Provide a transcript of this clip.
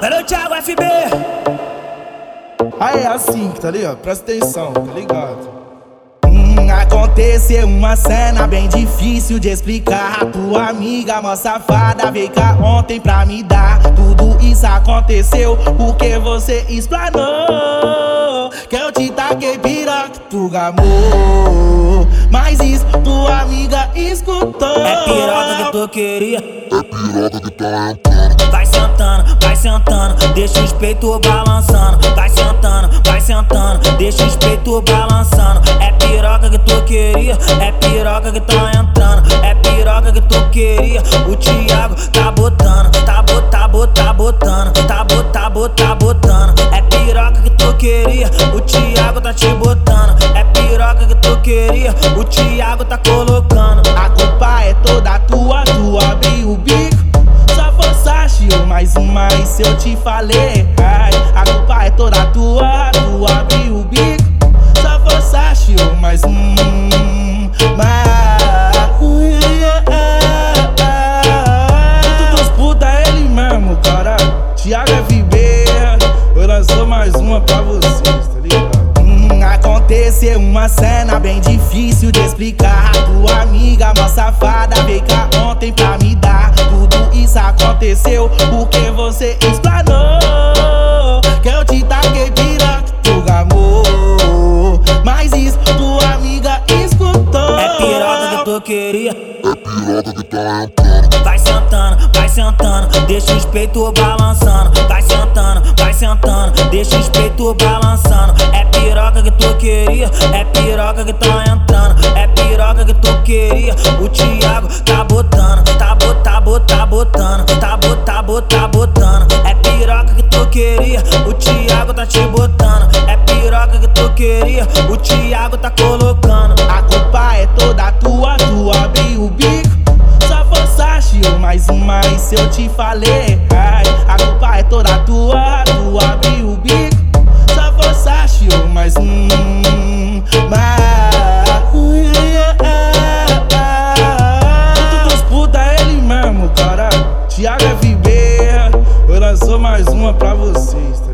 Valeu, Thiago FB. Aí é assim, tá ligado? Presta atenção, tá ligado? Hum, aconteceu uma cena bem difícil de explicar. A tua amiga, mó safada, veio cá ontem pra me dar. Tudo isso aconteceu porque você explanou. Piroca, tu gamou. Mas isso tua amiga escutou. É piroca que tu queria. É piroca que tá entrando. Vai sentando, vai sentando, deixa os peitos balançando. Vai sentando, vai sentando, deixa os peitos balançando. É piroca que tu queria, é piroca que tá entrando. É piroca que tu queria, o Thiago tá botando, tá botando, tá botando, tá botando, tá botando, tá botando. É piroca que tu queria, o Thiago tá te botando. Queria, o Thiago tá colocando. A culpa é toda tua, tu abriu o bico. Só forçaste eu mais um mais se eu te falei. Ai, a culpa é toda tua, tu abriu o bico. Só forçaste eu mais um mais. Tudo dos puta é ele mesmo, cara. Thiago FB, eu lançou mais uma pra vocês, aconteceu uma cena bem difícil de explicar. Tua amiga, mó safada, veio cá ontem pra me dar. Tudo isso aconteceu porque você explanou. Que eu te taquei piroca, tu gamou. Mas isso tua amiga escutou. É piroca que tu queria. É piroca que tá entrando. Vai sentando, vai sentando, deixa os peitos balançando. Deixa os peitos balançando. É piroca que tu queria, é piroca que tá entrando. É piroca que tu queria, o Thiago tá botando, tá botando, tá botando, tá botando, tá botando, tá botando. É piroca que tu queria, o Thiago tá te botando. É piroca que tu queria, o Thiago tá colocando. A culpa é toda tua, tu abriu o bico. Só forçaste eu mais um mais se eu te falei. Ai, a culpa é toda tua, uma pra vocês, tá